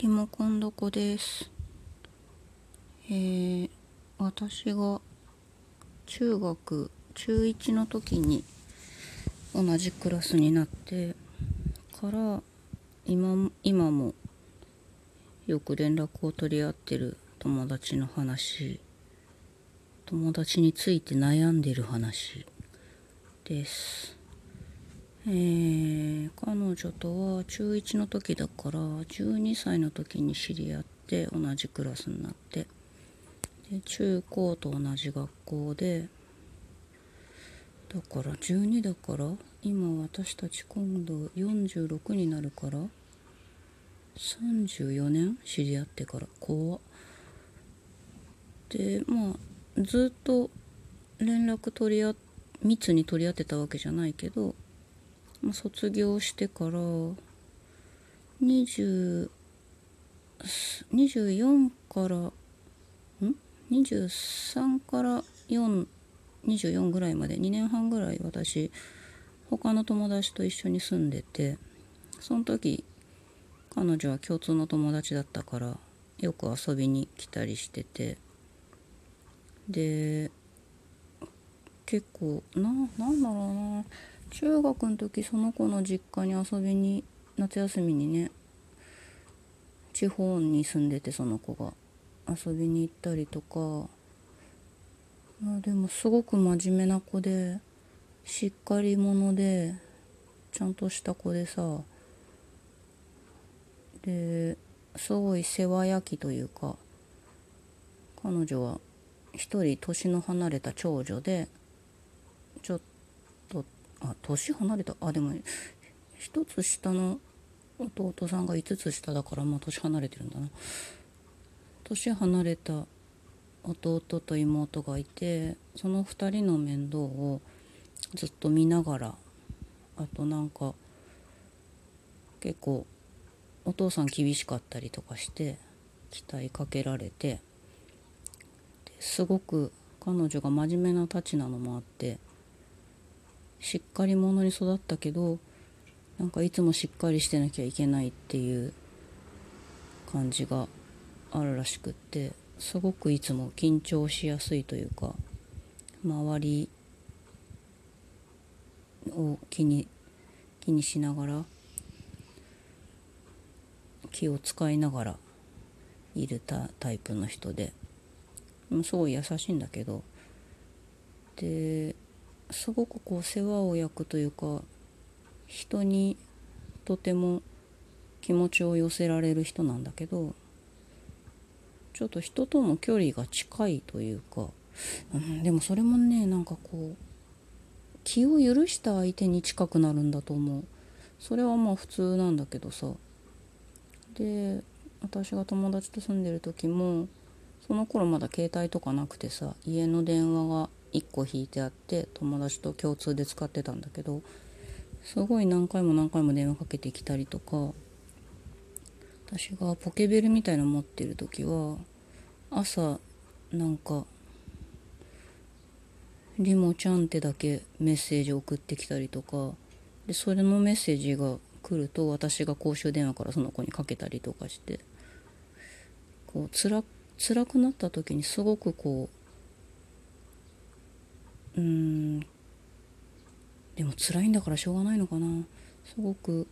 リモコンどこです。えー、私が中学中1の時に同じクラスになってから今今もよく連絡を取り合ってる友達の話友達について悩んでる話です。えー彼女とは中1の時だから12歳の時に知り合って同じクラスになって。で中高と同じ学校でだから12だから今私たち今度46になるから34年知り合ってから怖っ。でまあずっと連絡取り合密に取り合ってたわけじゃないけど卒業してから20 24からん？23から424ぐらいまで2年半ぐらい私他の友達と一緒に住んでてその時彼女は共通の友達だったからよく遊びに来たりしててで結構ななんだろうな。中学の時その子の実家に遊びに夏休みにね地方に住んでてその子が。遊びに行ったりとか。まあでもすごく真面目な子でしっかり者でちゃんとした子でさ。ですごい世話焼きというか。彼女は一人年の離れた長女であ年離れた。あでも一つ下の弟さんが5つ下だからまあ年離れてるんだな。年離れた弟と妹がいてその2人の面倒をずっと見ながらあとなんか結構お父さん厳しかったりとかして期待かけられてすごく彼女が真面目なたちなのもあってしっかり者に育ったけどなんかいつもしっかりしてなきゃいけないっていう感じがあるらしくってすごくいつも緊張しやすいというか周りを気に気にしながら気を使いながらいるタタイプの人でうすごい優しいんだけどですごくこう世話を焼くというか人にとても気持ちを寄せられる人なんだけどちょっと人との距離が近いというか、うん、でもそれもねなんかこう気を許した相手に近くなるんだと思う。それはまあ普通なんだけどさ。で私が友達と住んでる時もその頃まだ携帯とかなくてさ家の電話が1個引いてあって友達と共通で使ってたんだけどすごい何回も何回も電話かけてきたりとか私がポケベルみたいなの持ってる時は朝なんか「リモちゃん」ってだけメッセージ送ってきたりとかでそれのメッセージが来ると私が公衆電話からその子にかけたりとかしてこうつら辛くなった時にすごくこううん。でも辛いんだからしょうがないのかな。すごく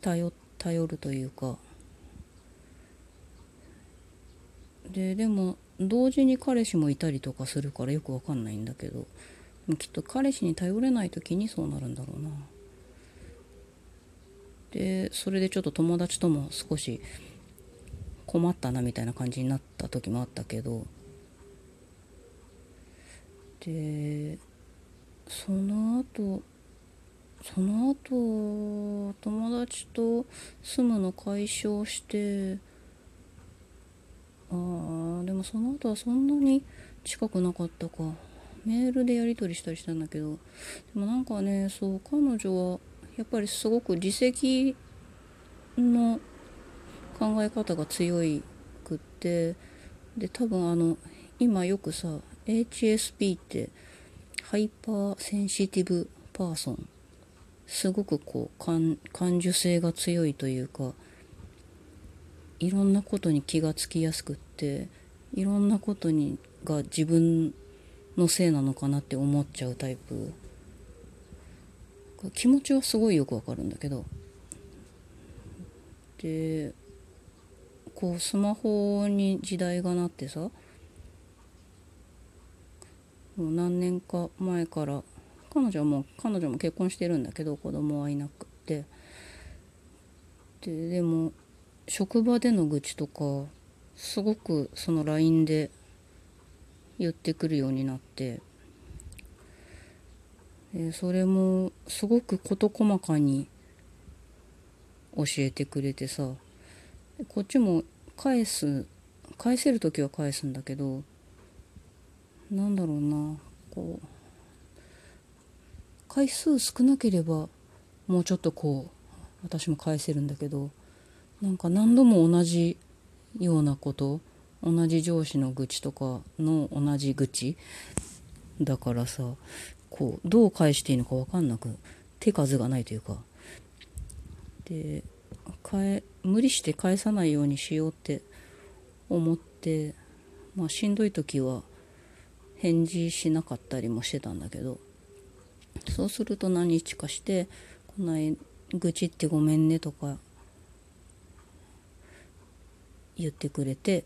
頼頼るというか。ででも同時に彼氏もいたりとかするからよくわかんないんだけど。きっと彼氏に頼れない時にそうなるんだろうな。でそれでちょっと友達とも少し困ったなみたいな感じになった時もあったけど。でその後その後友達と住むの解消してあーでもその後はそんなに近くなかったか。メールでやり取りしたりしたんだけど。でもなんかねそう彼女はやっぱりすごく自責の考え方が強くって。で多分あの今よくさ HSP って hyper sensitive person。すごくこう感感受性が強いというかいろんなことに気がつきやすくっていろんなことにが自分のせいなのかなって思っちゃうタイプ。気持ちはすごいよくわかるんだけど。でこうスマホに時代がなってさう何年か前から彼女はもう彼女も結婚してるんだけど子供はいなくて。ででも職場での愚痴とかすごくその LINE で言ってくるようになって。でそれもすごく事細かに教えてくれてさ。こっちも返す返せる時は返すんだけどなんだろうな。こう回数少なければもうちょっとこう私も返せるんだけどなんか何度も同じようなこと同じ上司の愚痴とかの同じ愚痴だからさこうどう返していいのか分かんなく手数がないというか。でえ無理して返さないようにしようって思って、まあ、しんどい時は返事しなかったりもしてたんだけどそうすると何日かして「こんな愚痴ってごめんね」とか言ってくれて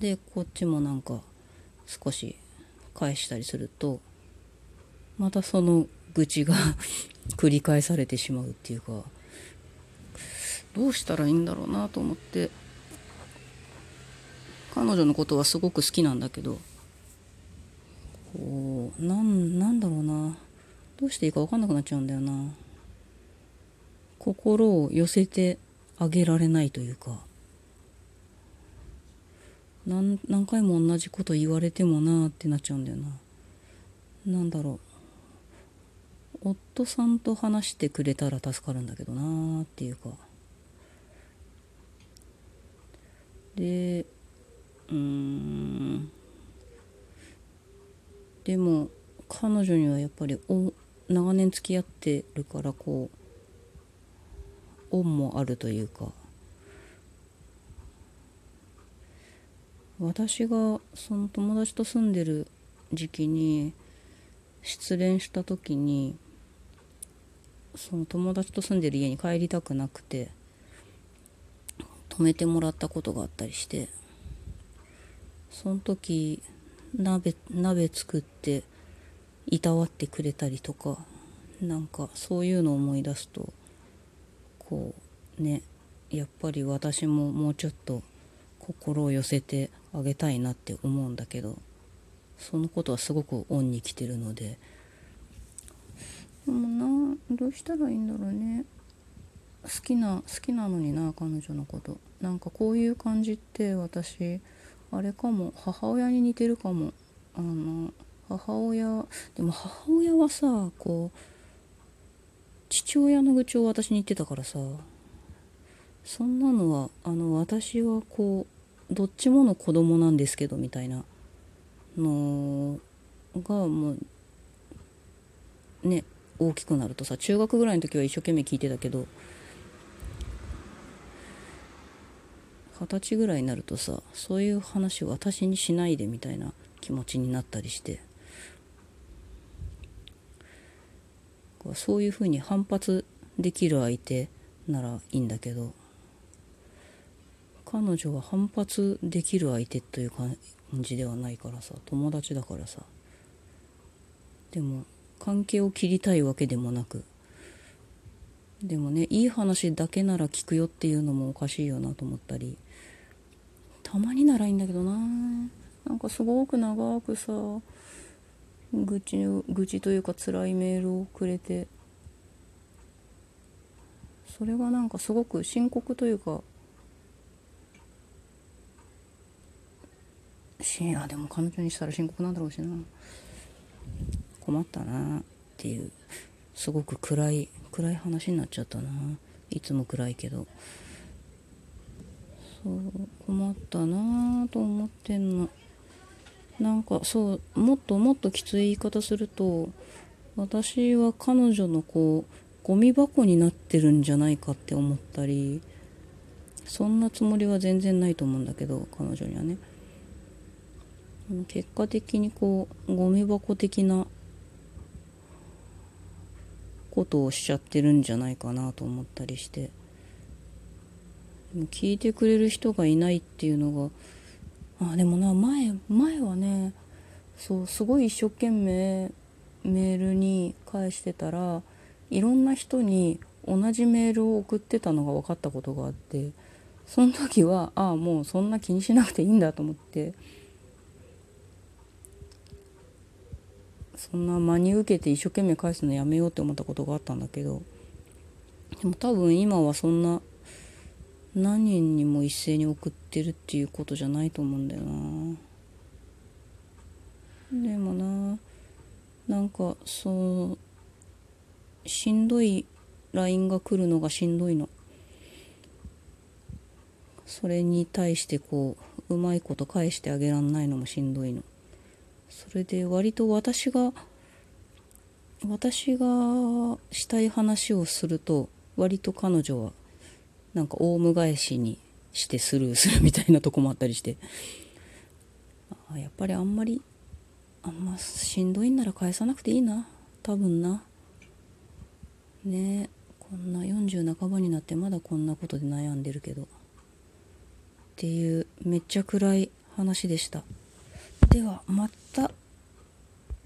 でこっちもなんか少し返したりするとまたその愚痴が 繰り返されてしまうっていうかどうしたらいいんだろうなと思って彼女のことはすごく好きなんだけどこうなんなんだろうな。どうしていいか分かんなくなっちゃうんだよな。心を寄せてあげられないというか。何何回も同じこと言われてもなーってなっちゃうんだよな。何だろう。夫さんと話してくれたら助かるんだけどなーっていうか。でうん。でも彼女にはやっぱりお長年付き合ってるからこう恩もあるというか。私がその友達と住んでる時期に失恋した時にその友達と住んでる家に帰りたくなくて泊めてもらったことがあったりしてその時鍋鍋作っていたわってくれたりとかなんかそういうのを思い出すとこうねやっぱり私ももうちょっと心を寄せてあげたいなって思うんだけどそのことはすごく恩に来てるので。でもなどうしたらいいんだろうね。好きな好きなのにな彼女のこと。なんかこういう感じって私あれかも。母親に似てるかも。あの母親でも母親はさこう父親の愚痴を私に言ってたからさそんなのはあの私はこうどっちもの子供なんですけどみたいなのがもうね大きくなるとさ中学ぐらいの時は一生懸命聞いてたけど二十歳ぐらいになるとさそういう話を私にしないでみたいな気持ちになったりして。そういうふうに反発できる相手ならいいんだけど彼女は反発できる相手という感じではないからさ友達だからさ。でも関係を切りたいわけでもなく。でもねいい話だけなら聞くよっていうのもおかしいよなと思ったり。たまにならいいんだけどな。なんかすごく長くさ愚痴愚痴というか辛いメールをくれて。それがなんかすごく深刻というか。しあでも彼女にしたら深刻なんだろうしな。困ったな。っていう。すごく暗い暗い話になっちゃったな。いつも暗いけど。そう困ったなと思ってんの。なんかそうもっともっときつい言い方すると私は彼女のこうゴミ箱になってるんじゃないかって思ったりそんなつもりは全然ないと思うんだけど彼女にはね。結果的にこうゴミ箱的なことをしちゃってるんじゃないかなと思ったりして。聞いてくれる人がいないっていうのがあでもな前前はねそうすごい一生懸命メールに返してたらいろんな人に同じメールを送ってたのが分かったことがあってその時はああもうそんな気にしなくていいんだと思ってそんな真に受けて一生懸命返すのやめようって思ったことがあったんだけどでも多分今はそんな何人にも一斉に送ってるっていうことじゃないと思うんだよな。でもななんかそうしんどい LINE が来るのがしんどいの。それに対してこううまいこと返してあげらんないのもしんどいの。それで割と私が私がしたい話をすると割と彼女はなんかオウム返しにしてスルーするみたいなとこもあったりして。あやっぱりあんまりあんましんどいんなら返さなくていいな。多分な。ねえこんな40半ばになってまだこんなことで悩んでるけど。っていうめっちゃ暗い話でした。ではまた